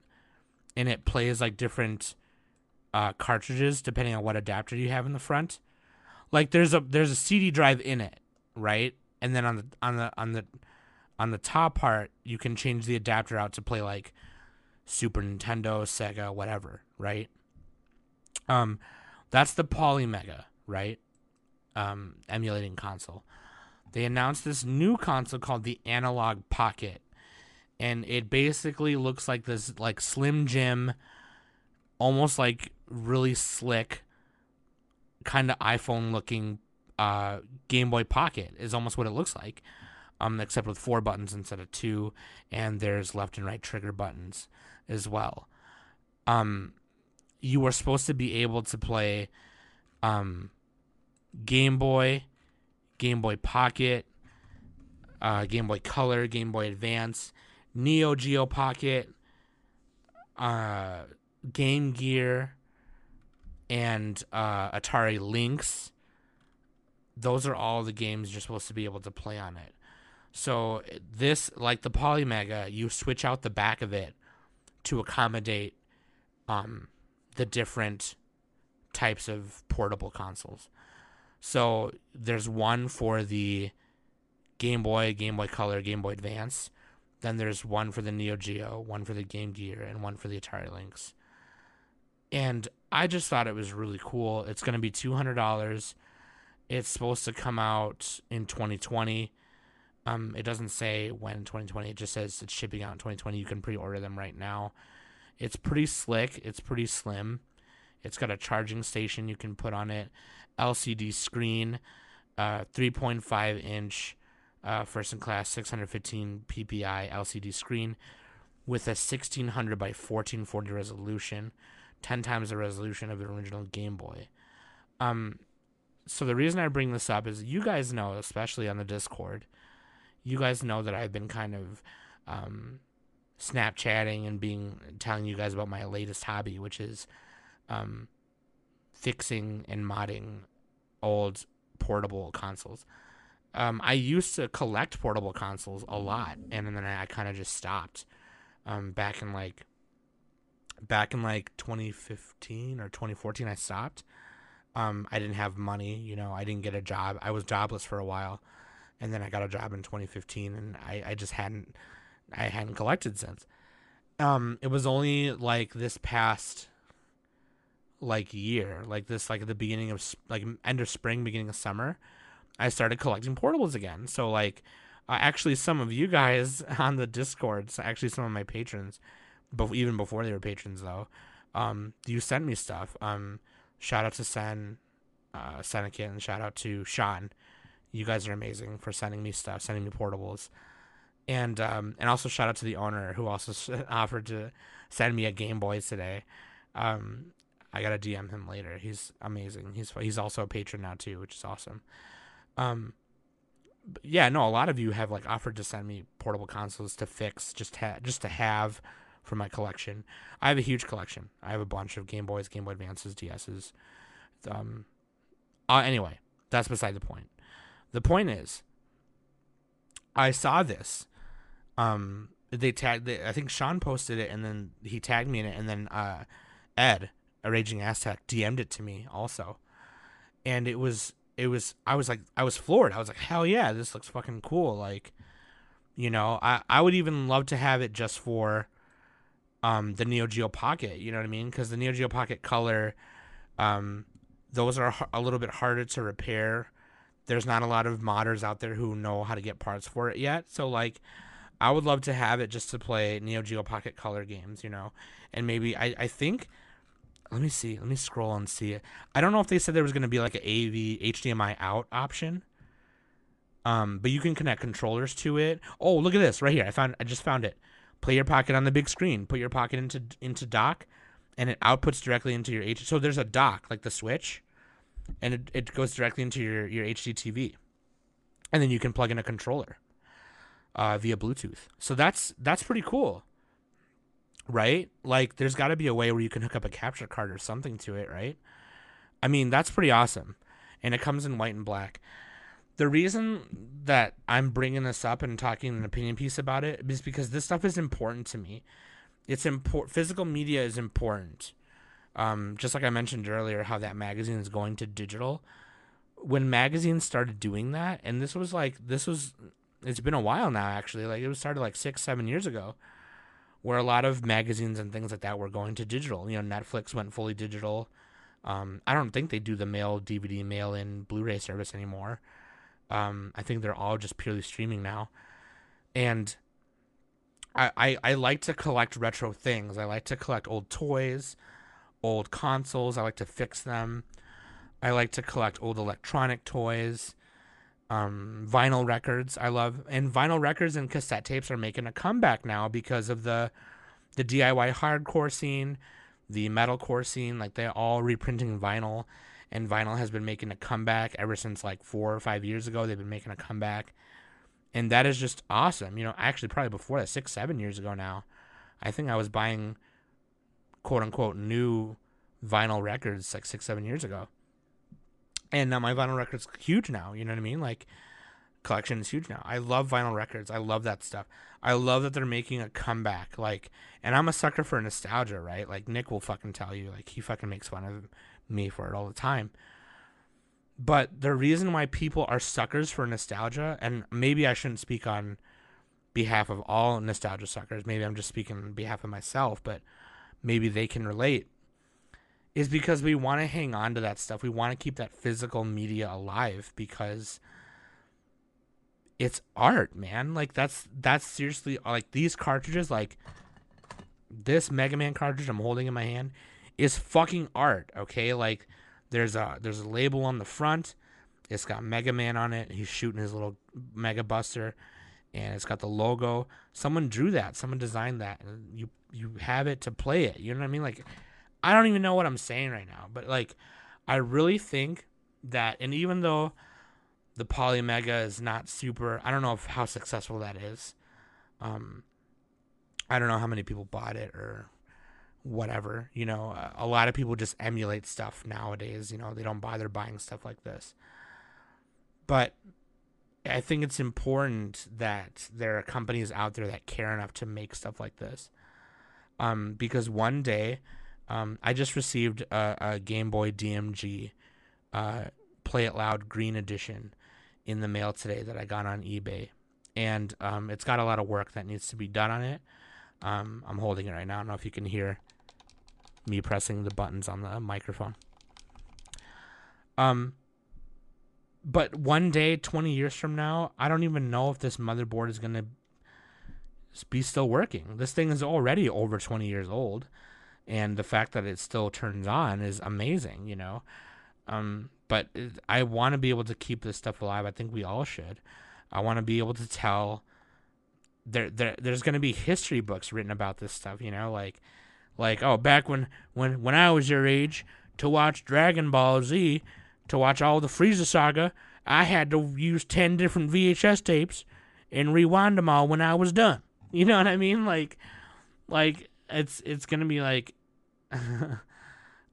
A: and it plays like different uh, cartridges depending on what adapter you have in the front. Like there's a there's a CD drive in it, right? And then on the on the on the on the top part, you can change the adapter out to play like Super Nintendo, Sega, whatever, right? Um, that's the Polymega, right? Um, emulating console. They announced this new console called the Analog Pocket, and it basically looks like this like Slim Jim, almost like really slick, kind of iPhone looking uh, Game Boy Pocket is almost what it looks like, um, except with four buttons instead of two, and there's left and right trigger buttons as well. Um, you were supposed to be able to play um, Game Boy, Game Boy Pocket, uh, Game Boy Color, Game Boy Advance, Neo Geo Pocket, uh, Game Gear, and uh, Atari Lynx. Those are all the games you're supposed to be able to play on it. So this, like the Polymega, you switch out the back of it to accommodate um, the different types of portable consoles. So there's one for the Game Boy, Game Boy Color, Game Boy Advance. Then there's one for the Neo Geo, one for the Game Gear, and one for the Atari Lynx. And I just thought it was really cool. It's going to be $200. It's supposed to come out in 2020. Um, it doesn't say when 2020. It just says it's shipping out in 2020. You can pre-order them right now. It's pretty slick. It's pretty slim. It's got a charging station you can put on it, LCD screen, uh, 3.5 inch uh, first in class 615 ppi LCD screen with a 1600 by 1440 resolution, 10 times the resolution of the original Game Boy. Um, so the reason I bring this up is you guys know, especially on the Discord, you guys know that I've been kind of um, Snapchatting and being telling you guys about my latest hobby, which is um, fixing and modding old portable consoles. Um, I used to collect portable consoles a lot, and then I, I kind of just stopped. Um, back in like, back in like 2015 or 2014, I stopped. Um, I didn't have money, you know, I didn't get a job. I was jobless for a while, and then I got a job in 2015, and I, I just hadn't, I hadn't collected since. Um, it was only like this past like year, like this, like at the beginning of like end of spring, beginning of summer, I started collecting portables again. So like, uh, actually, some of you guys on the Discords, actually some of my patrons, but even before they were patrons though, um, you sent me stuff. Um, shout out to Sen, uh, Senekit, and shout out to Sean. You guys are amazing for sending me stuff, sending me portables, and um, and also shout out to the owner who also offered to send me a Game Boy today. Um, I gotta DM him later. He's amazing. He's he's also a patron now too, which is awesome. Um, yeah, no, a lot of you have like offered to send me portable consoles to fix, just ha- just to have for my collection. I have a huge collection. I have a bunch of Game Boys, Game Boy Advances, DSs. Um, uh, anyway, that's beside the point. The point is, I saw this. Um, they tagged. They, I think Sean posted it, and then he tagged me in it, and then uh, Ed a raging Aztec DM'd it to me also, and it was it was I was like I was floored. I was like hell yeah, this looks fucking cool. Like, you know, I I would even love to have it just for um the Neo Geo Pocket. You know what I mean? Because the Neo Geo Pocket Color, um, those are a little bit harder to repair. There's not a lot of modders out there who know how to get parts for it yet. So like. I would love to have it just to play Neo Geo Pocket Color games, you know, and maybe I, I think let me see. Let me scroll and see it. I don't know if they said there was going to be like an AV HDMI out option. Um, but you can connect controllers to it. Oh, look at this right here. I found. I just found it. Play your pocket on the big screen. Put your pocket into into dock, and it outputs directly into your H. So there's a dock like the Switch, and it, it goes directly into your your HD TV, and then you can plug in a controller uh, via Bluetooth. So that's that's pretty cool right? Like, there's got to be a way where you can hook up a capture card or something to it, right? I mean, that's pretty awesome. And it comes in white and black. the reason that I'm bringing this up and talking an opinion piece about it is because this stuff is important to me. It's important. Physical media is important. Um, just like I mentioned earlier, how that magazine is going to digital. When magazines started doing that, and this was like this was, it's been a while now actually. Like it was started like six, seven years ago, where a lot of magazines and things like that were going to digital. You know, Netflix went fully digital. Um, I don't think they do the mail DVD, mail in Blu-ray service anymore. Um, I think they're all just purely streaming now, and I, I I like to collect retro things. I like to collect old toys, old consoles. I like to fix them. I like to collect old electronic toys, um, vinyl records. I love and vinyl records and cassette tapes are making a comeback now because of the the DIY hardcore scene, the metalcore scene. Like they're all reprinting vinyl and vinyl has been making a comeback ever since like four or five years ago. They've been making a comeback, and that is just awesome. You know, actually, probably before that, six, seven years ago now, I think I was buying quote unquote new vinyl records like six, seven years ago, and now my vinyl records huge now. You know what I mean? Like collection is huge now. I love vinyl records. I love that stuff. I love that they're making a comeback. Like, and I'm a sucker for nostalgia, right? Like Nick will fucking tell you, like he fucking makes fun of me for it all the time. But the reason why people are suckers for nostalgia, and maybe I shouldn't speak on behalf of all nostalgia suckers, maybe I'm just speaking on behalf of myself, but maybe they can relate, is because we want to hang on to that stuff. We want to keep that physical media alive because it's art, man. Like that's that's seriously like these cartridges, like this Mega Man cartridge I'm holding in my hand is fucking art, okay? Like there's a there's a label on the front. It's got Mega Man on it. He's shooting his little Mega Buster and it's got the logo. Someone drew that. Someone designed that. And you you have it to play it. You know what I mean? Like I don't even know what I'm saying right now, but like I really think that and even though the Polymega is not super I don't know if, how successful that is. Um I don't know how many people bought it or whatever. You know, a lot of people just emulate stuff nowadays. You know, they don't bother buying stuff like this. But I think it's important that there are companies out there that care enough to make stuff like this. Um, because one day, um, I just received a, a Game Boy DMG uh, Play It Loud Green Edition in the mail today that I got on eBay. And um, it's got a lot of work that needs to be done on it. Um, I'm holding it right now. I don't know if you can hear me pressing the buttons on the microphone. Um, but one day, 20 years from now, I don't even know if this motherboard is going to be still working. This thing is already over 20 years old. And the fact that it still turns on is amazing, you know? Um, but I want to be able to keep this stuff alive. I think we all should. I want to be able to tell there, there there's going to be history books written about this stuff, you know, like like oh back when when when I was your age to watch Dragon Ball Z, to watch all the Frieza saga, I had to use 10 different VHS tapes and rewind them all when I was done. You know what I mean? Like like it's it's going to be like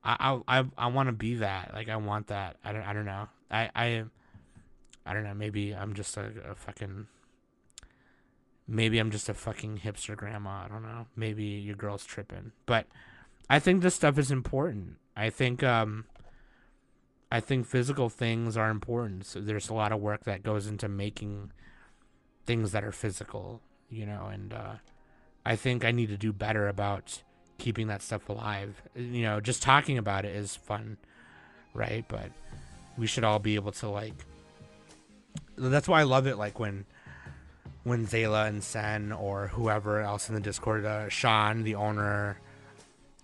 A: I I I, want to be that. Like I want that. I don't I don't know. I I I don't know. Maybe I'm just a, a fucking Maybe I'm just a fucking hipster grandma. I don't know. Maybe your girl's tripping. But I think this stuff is important. I think um I think physical things are important. So there's a lot of work that goes into making things that are physical, you know, and uh I think I need to do better about keeping that stuff alive. You know, just talking about it is fun, right? But we should all be able to like that's why I love it like when when Zayla and Sen or whoever else in the Discord, uh, Sean, the owner,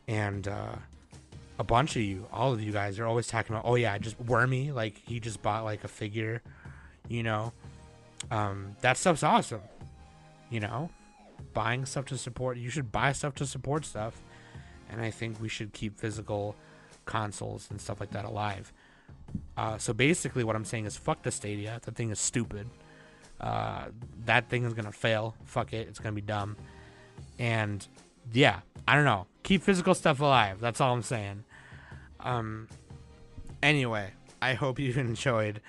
A: and uh, a bunch of you, all of you guys are always talking about, oh yeah, just Wormy, like he just bought like a figure, you know. Um, that stuff's awesome, you know. Buying stuff to support, you should buy stuff to support stuff, and I think we should keep physical consoles and stuff like that alive. Uh, so basically, what I'm saying is, fuck the Stadia. The thing is stupid. Uh, that thing is gonna fail. Fuck it, it's gonna be dumb. And yeah, I don't know. Keep physical stuff alive. That's all I'm saying. Um. Anyway, I hope you enjoyed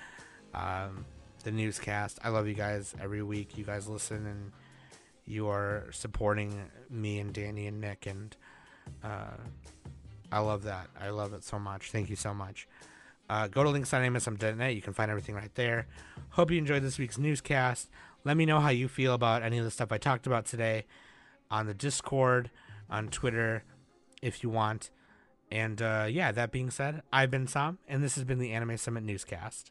A: um, the newscast. I love you guys every week. You guys listen and you are supporting me and Danny and Nick, and uh, I love that. I love it so much. Thank you so much. Uh, go to links.amsm.net. You can find everything right there. Hope you enjoyed this week's newscast. Let me know how you feel about any of the stuff I talked about today on the Discord, on Twitter, if you want. And uh, yeah, that being said, I've been Sam, and this has been the Anime Summit Newscast.